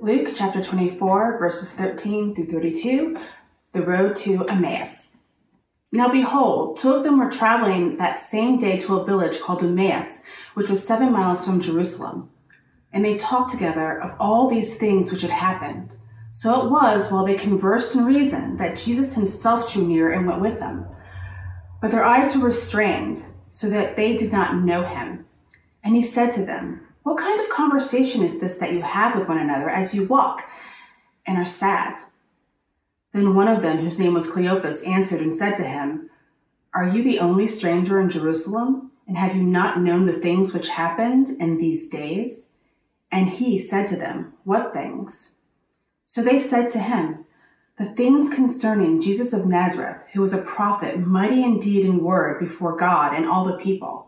Luke chapter 24, verses 13 through 32, the road to Emmaus. Now behold, two of them were traveling that same day to a village called Emmaus, which was seven miles from Jerusalem. And they talked together of all these things which had happened. So it was, while they conversed and reasoned, that Jesus himself drew near and went with them. But their eyes were restrained, so that they did not know him. And he said to them, What kind of conversation is this that you have with one another as you walk and are sad? Then one of them, whose name was Cleopas, answered and said to him, Are you the only stranger in Jerusalem? And have you not known the things which happened in these days? And he said to them, What things? So they said to him, The things concerning Jesus of Nazareth, who was a prophet, mighty indeed in word before God and all the people,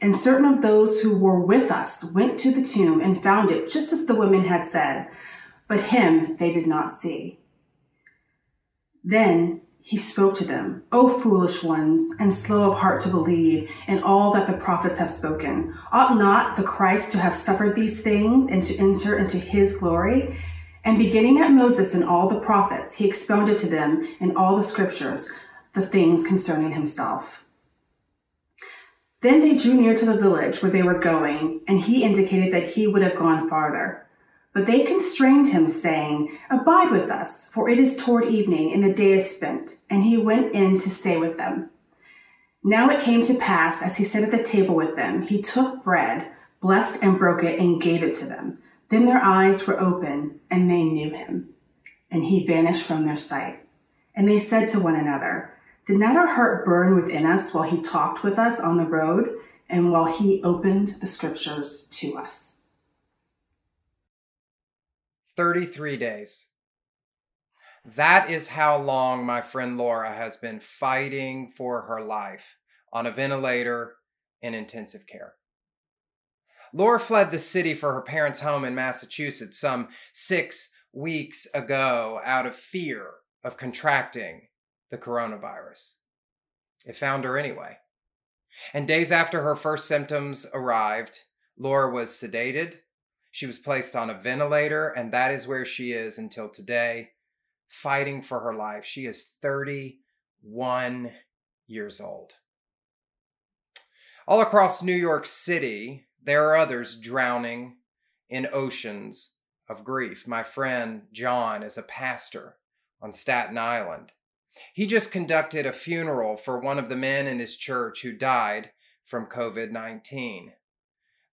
And certain of those who were with us went to the tomb and found it just as the women had said, but him they did not see. Then he spoke to them, O foolish ones, and slow of heart to believe in all that the prophets have spoken. Ought not the Christ to have suffered these things and to enter into his glory? And beginning at Moses and all the prophets, he expounded to them in all the scriptures the things concerning himself. Then they drew near to the village where they were going, and he indicated that he would have gone farther. But they constrained him, saying, Abide with us, for it is toward evening, and the day is spent. And he went in to stay with them. Now it came to pass, as he sat at the table with them, he took bread, blessed and broke it, and gave it to them. Then their eyes were open, and they knew him. And he vanished from their sight. And they said to one another, Did not our heart burn within us while he talked with us on the road, and while he opened the scriptures to us? 33 days. That is how long my friend Laura has been fighting for her life on a ventilator in intensive care. Laura fled the city for her parents' home in Massachusetts some six weeks ago out of fear of contracting the coronavirus. It found her anyway. And days after her first symptoms arrived, Laura was sedated she was placed on a ventilator, and that is where she is until today, fighting for her life. She is 31 years old. All across New York City, there are others drowning in oceans of grief. My friend John is a pastor on Staten Island. He just conducted a funeral for one of the men in his church who died from COVID 19.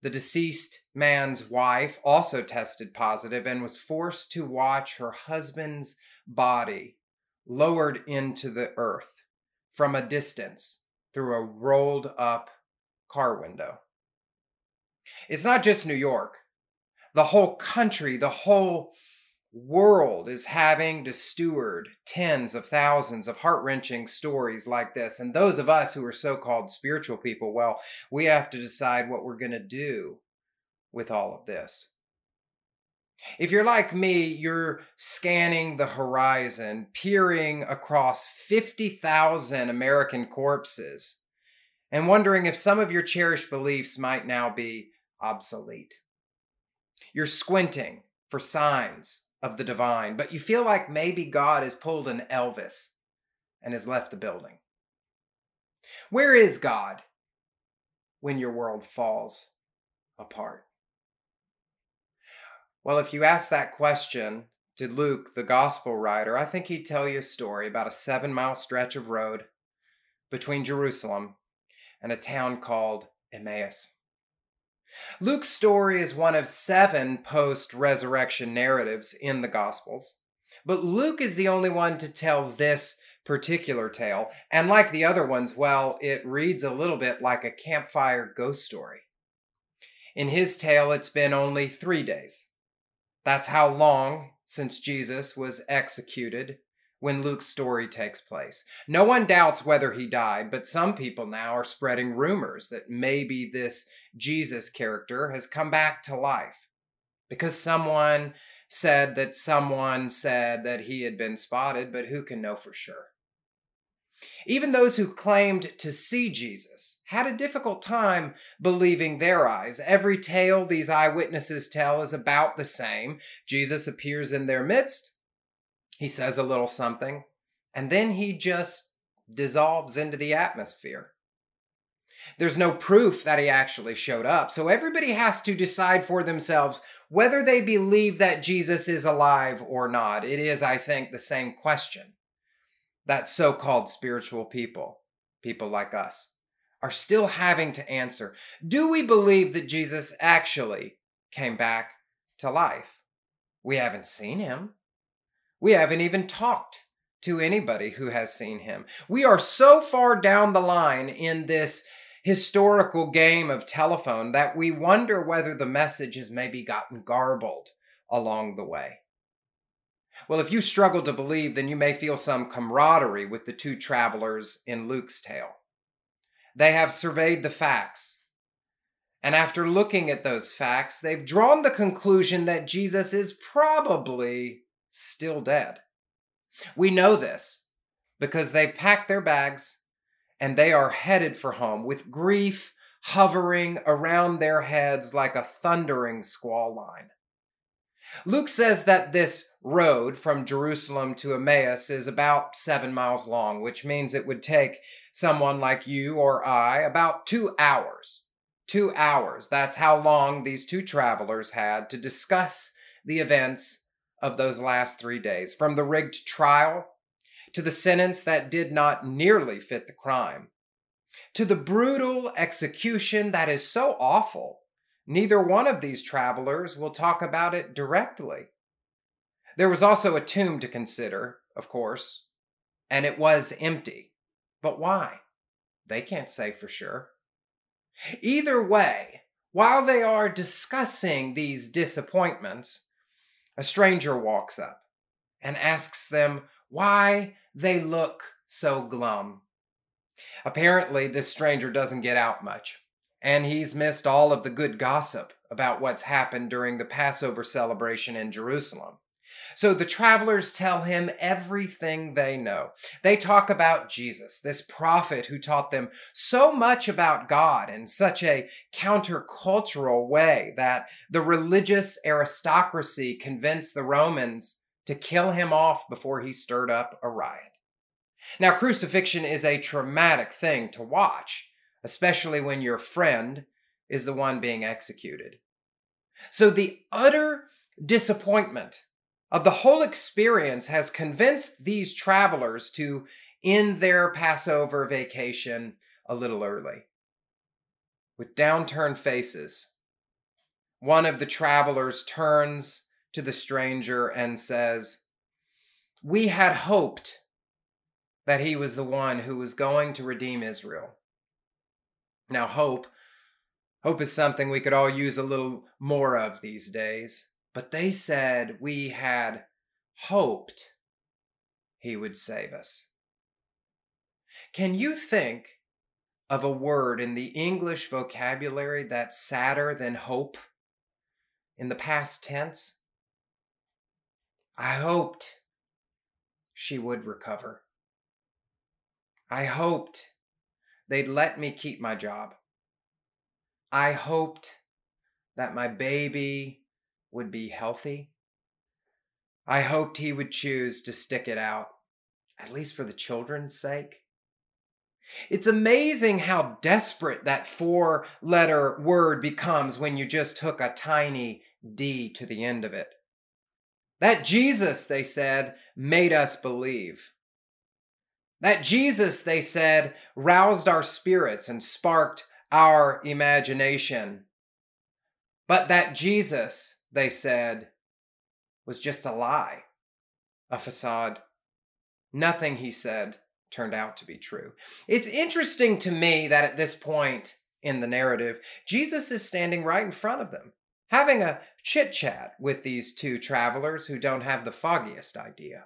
The deceased man's wife also tested positive and was forced to watch her husband's body lowered into the earth from a distance through a rolled up car window. It's not just New York. The whole country, the whole world is having to steward tens of thousands of heart wrenching stories like this. And those of us who are so called spiritual people, well, we have to decide what we're going to do with all of this. If you're like me, you're scanning the horizon, peering across 50,000 American corpses, and wondering if some of your cherished beliefs might now be obsolete. You're squinting for signs of the divine, but you feel like maybe God has pulled an Elvis and has left the building. Where is God when your world falls apart? Well, if you ask that question to Luke, the gospel writer, I think he'd tell you a story about a seven mile stretch of road between Jerusalem and a town called Emmaus. Luke's story is one of seven post resurrection narratives in the Gospels, but Luke is the only one to tell this particular tale. And like the other ones, well, it reads a little bit like a campfire ghost story. In his tale, it's been only three days. That's how long since Jesus was executed when Luke's story takes place. No one doubts whether he died, but some people now are spreading rumors that maybe this Jesus character has come back to life because someone said that someone said that he had been spotted, but who can know for sure? Even those who claimed to see Jesus had a difficult time believing their eyes. Every tale these eyewitnesses tell is about the same. Jesus appears in their midst, he says a little something, and then he just dissolves into the atmosphere. There's no proof that he actually showed up, so everybody has to decide for themselves whether they believe that Jesus is alive or not. It is, I think, the same question that so called spiritual people, people like us, are still having to answer. Do we believe that Jesus actually came back to life? We haven't seen him. We haven't even talked to anybody who has seen him. We are so far down the line in this historical game of telephone that we wonder whether the message has maybe gotten garbled along the way. Well, if you struggle to believe, then you may feel some camaraderie with the two travelers in Luke's tale. They have surveyed the facts. And after looking at those facts, they've drawn the conclusion that Jesus is probably still dead. We know this because they've packed their bags and they are headed for home with grief hovering around their heads like a thundering squall line. Luke says that this road from Jerusalem to Emmaus is about seven miles long, which means it would take someone like you or I about two hours. Two hours. That's how long these two travelers had to discuss the events of those last three days, from the rigged trial to the sentence that did not nearly fit the crime, to the brutal execution that is so awful Neither one of these travelers will talk about it directly. There was also a tomb to consider, of course, and it was empty. But why? They can't say for sure. Either way, while they are discussing these disappointments, a stranger walks up and asks them why they look so glum. Apparently, this stranger doesn't get out much and he's missed all of the good gossip about what's happened during the Passover celebration in Jerusalem. So the travelers tell him everything they know. They talk about Jesus, this prophet who taught them so much about God in such a countercultural way that the religious aristocracy convinced the Romans to kill him off before he stirred up a riot. Now, crucifixion is a traumatic thing to watch especially when your friend is the one being executed. So the utter disappointment of the whole experience has convinced these travelers to end their Passover vacation a little early. With downturned faces, one of the travelers turns to the stranger and says, We had hoped that he was the one who was going to redeem Israel. Now, hope, hope is something we could all use a little more of these days. But they said we had hoped he would save us. Can you think of a word in the English vocabulary that's sadder than hope in the past tense? I hoped she would recover. I hoped they'd let me keep my job. I hoped that my baby would be healthy. I hoped he would choose to stick it out, at least for the children's sake. It's amazing how desperate that four letter word becomes when you just hook a tiny D to the end of it. That Jesus, they said, made us believe. That Jesus, they said, roused our spirits and sparked our imagination. But that Jesus, they said, was just a lie, a facade. Nothing he said turned out to be true. It's interesting to me that at this point in the narrative, Jesus is standing right in front of them, having a chit chat with these two travelers who don't have the foggiest idea.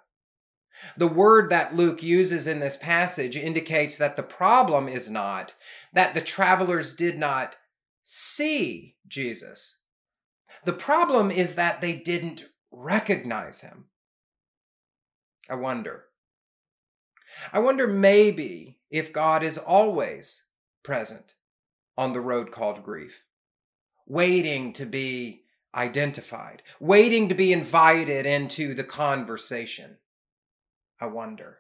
The word that Luke uses in this passage indicates that the problem is not that the travelers did not see Jesus. The problem is that they didn't recognize him. I wonder. I wonder maybe if God is always present on the road called grief, waiting to be identified, waiting to be invited into the conversation. I wonder.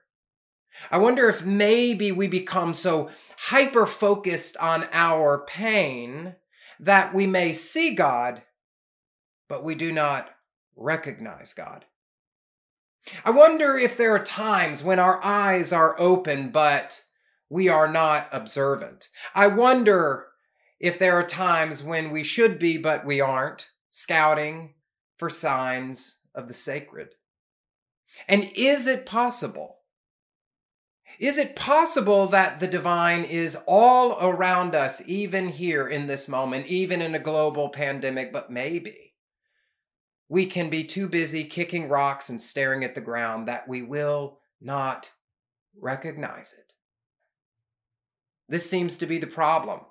I wonder if maybe we become so hyper focused on our pain that we may see God, but we do not recognize God. I wonder if there are times when our eyes are open, but we are not observant. I wonder if there are times when we should be, but we aren't, scouting for signs of the sacred. And is it possible? Is it possible that the divine is all around us, even here in this moment, even in a global pandemic? But maybe we can be too busy kicking rocks and staring at the ground that we will not recognize it. This seems to be the problem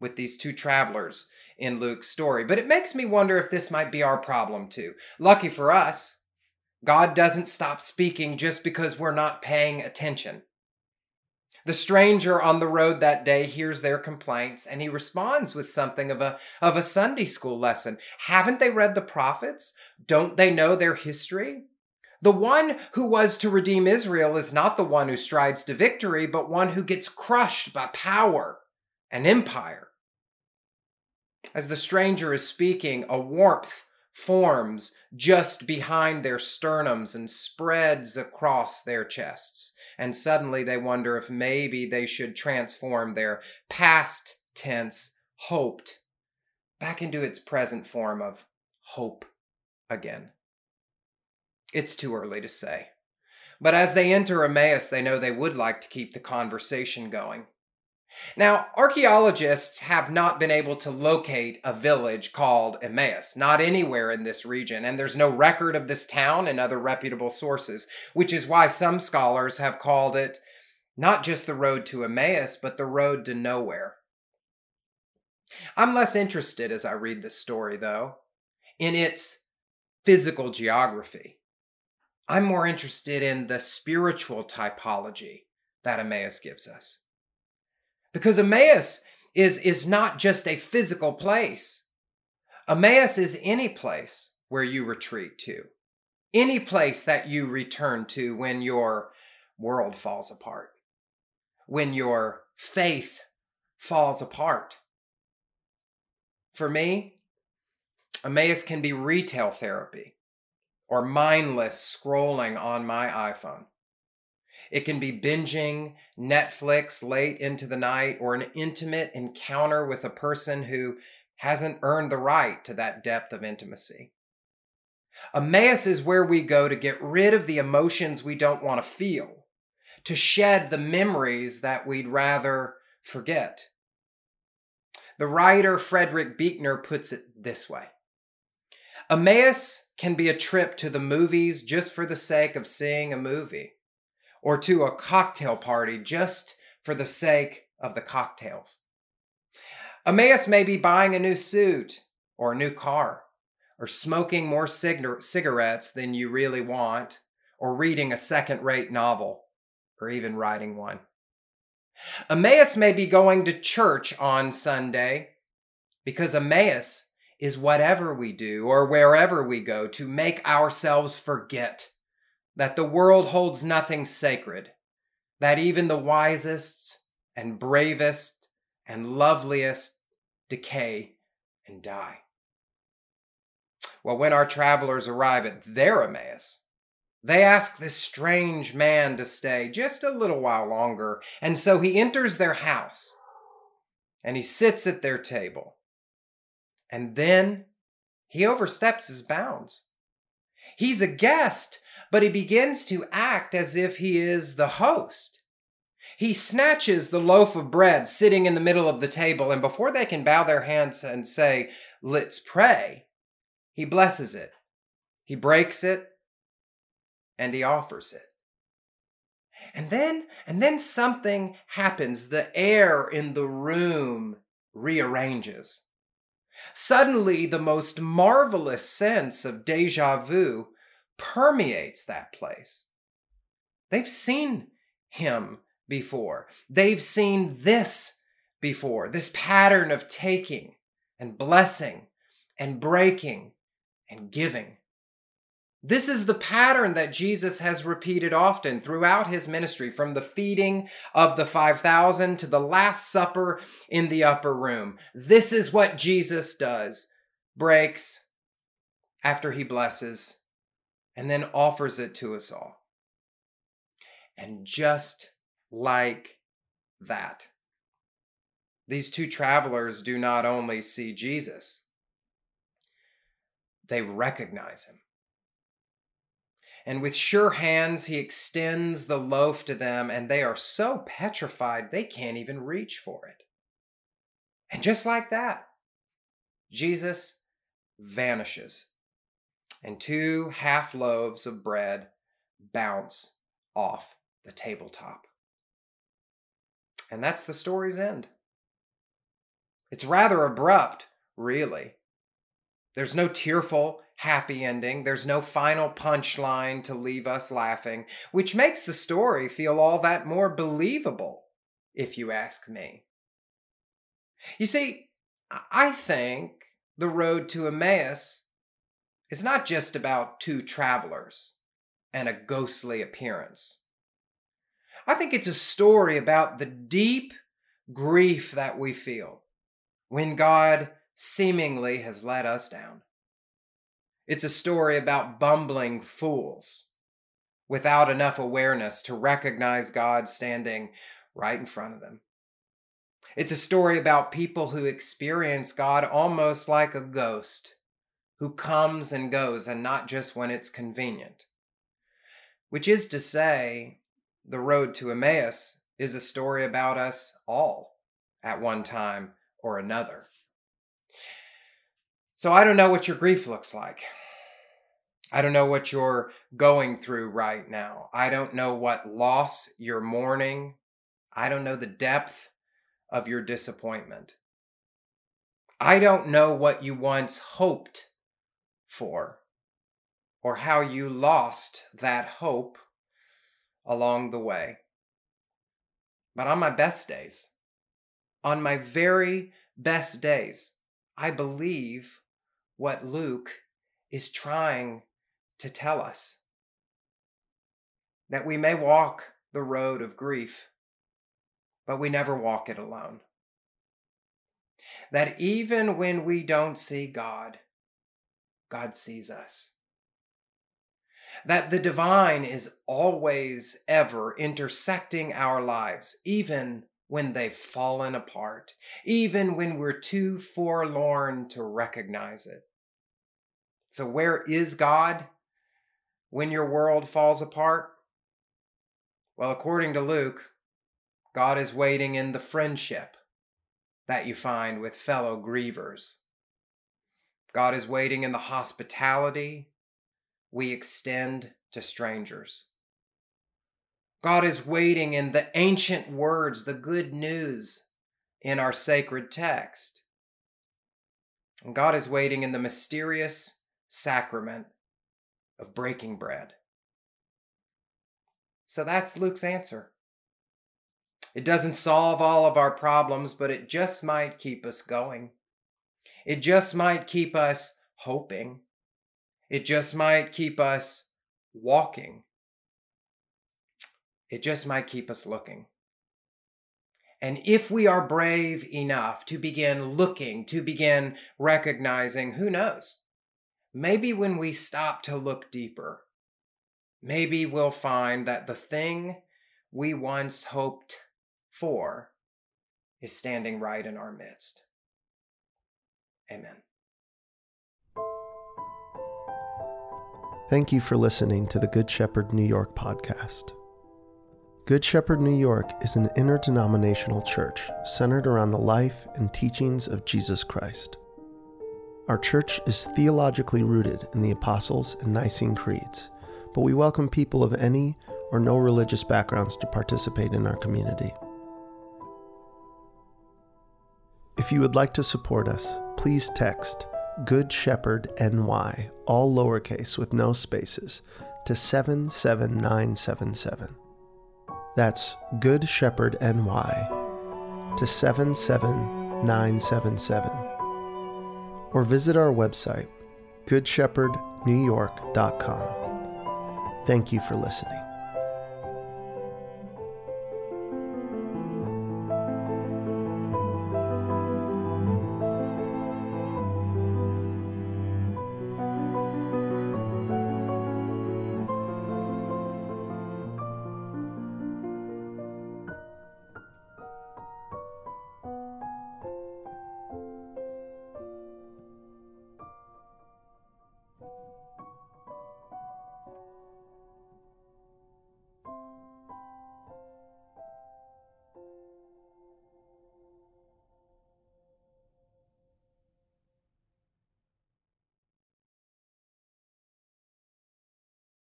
with these two travelers in Luke's story, but it makes me wonder if this might be our problem too. Lucky for us, God doesn't stop speaking just because we're not paying attention. The stranger on the road that day hears their complaints and he responds with something of a, of a Sunday school lesson. Haven't they read the prophets? Don't they know their history? The one who was to redeem Israel is not the one who strides to victory, but one who gets crushed by power and empire. As the stranger is speaking, a warmth forms just behind their sternums and spreads across their chests. And suddenly they wonder if maybe they should transform their past tense hoped back into its present form of hope again. It's too early to say. But as they enter Emmaus, they know they would like to keep the conversation going. Now, archaeologists have not been able to locate a village called Emmaus, not anywhere in this region, and there's no record of this town in other reputable sources, which is why some scholars have called it not just the road to Emmaus, but the road to nowhere. I'm less interested as I read this story, though, in its physical geography. I'm more interested in the spiritual typology that Emmaus gives us. Because Emmaus is, is not just a physical place. Emmaus is any place where you retreat to, any place that you return to when your world falls apart, when your faith falls apart. For me, Emmaus can be retail therapy or mindless scrolling on my iPhone. It can be binging Netflix late into the night or an intimate encounter with a person who hasn't earned the right to that depth of intimacy. Emmaus is where we go to get rid of the emotions we don't want to feel, to shed the memories that we'd rather forget. The writer Frederick Buechner puts it this way Emmaus can be a trip to the movies just for the sake of seeing a movie or to a cocktail party just for the sake of the cocktails. Emmaus may be buying a new suit or a new car, or smoking more cig- cigarettes than you really want, or reading a second rate novel, or even writing one. Emmaus may be going to church on Sunday because Emmaus is whatever we do or wherever we go to make ourselves forget that the world holds nothing sacred, that even the wisest and bravest and loveliest decay and die. Well, when our travelers arrive at their Emmaus, they ask this strange man to stay just a little while longer, and so he enters their house and he sits at their table. And then he oversteps his bounds. He's a guest, but he begins to act as if he is the host. He snatches the loaf of bread sitting in the middle of the table, and before they can bow their hands and say, Let's pray, he blesses it. He breaks it and he offers it. And then, and then something happens. The air in the room rearranges. Suddenly, the most marvelous sense of deja vu permeates that place. They've seen him before. They've seen this before this pattern of taking and blessing and breaking and giving. This is the pattern that Jesus has repeated often throughout his ministry, from the feeding of the 5,000 to the Last Supper in the upper room. This is what Jesus does breaks after he blesses and then offers it to us all. And just like that, these two travelers do not only see Jesus, they recognize him. And with sure hands, he extends the loaf to them, and they are so petrified they can't even reach for it. And just like that, Jesus vanishes, and two half loaves of bread bounce off the tabletop. And that's the story's end. It's rather abrupt, really. There's no tearful, happy ending. There's no final punchline to leave us laughing, which makes the story feel all that more believable, if you ask me. You see, I think the road to Emmaus is not just about two travelers and a ghostly appearance. I think it's a story about the deep grief that we feel when God seemingly has let us down. It's a story about bumbling fools without enough awareness to recognize God standing right in front of them. It's a story about people who experience God almost like a ghost who comes and goes and not just when it's convenient. Which is to say, the road to Emmaus is a story about us all at one time or another. So I don't know what your grief looks like. I don't know what you're going through right now. I don't know what loss you're mourning. I don't know the depth of your disappointment. I don't know what you once hoped for or how you lost that hope along the way. But on my best days, on my very best days, I believe what Luke is trying to tell us. That we may walk the road of grief, but we never walk it alone. That even when we don't see God, God sees us. That the divine is always, ever intersecting our lives, even when they've fallen apart, even when we're too forlorn to recognize it. So, where is God when your world falls apart? Well, according to Luke, God is waiting in the friendship that you find with fellow grievers. God is waiting in the hospitality we extend to strangers. God is waiting in the ancient words, the good news in our sacred text. And God is waiting in the mysterious sacrament of breaking bread. So that's Luke's answer. It doesn't solve all of our problems, but it just might keep us going. It just might keep us hoping. It just might keep us walking. It just might keep us looking. And if we are brave enough to begin looking, to begin recognizing, who knows? Maybe when we stop to look deeper, maybe we'll find that the thing we once hoped for is standing right in our midst. Amen. Thank you for listening to the Good Shepherd New York podcast. Good Shepherd New York is an interdenominational church centered around the life and teachings of Jesus Christ. Our church is theologically rooted in the Apostles' and Nicene Creeds, but we welcome people of any or no religious backgrounds to participate in our community. If you would like to support us, please text Good Shepherd NY, all lowercase with no spaces, to 77977. That's Good Shepherd NY to 77977. Or visit our website, goodshepherdnewyork.com. Thank you for listening.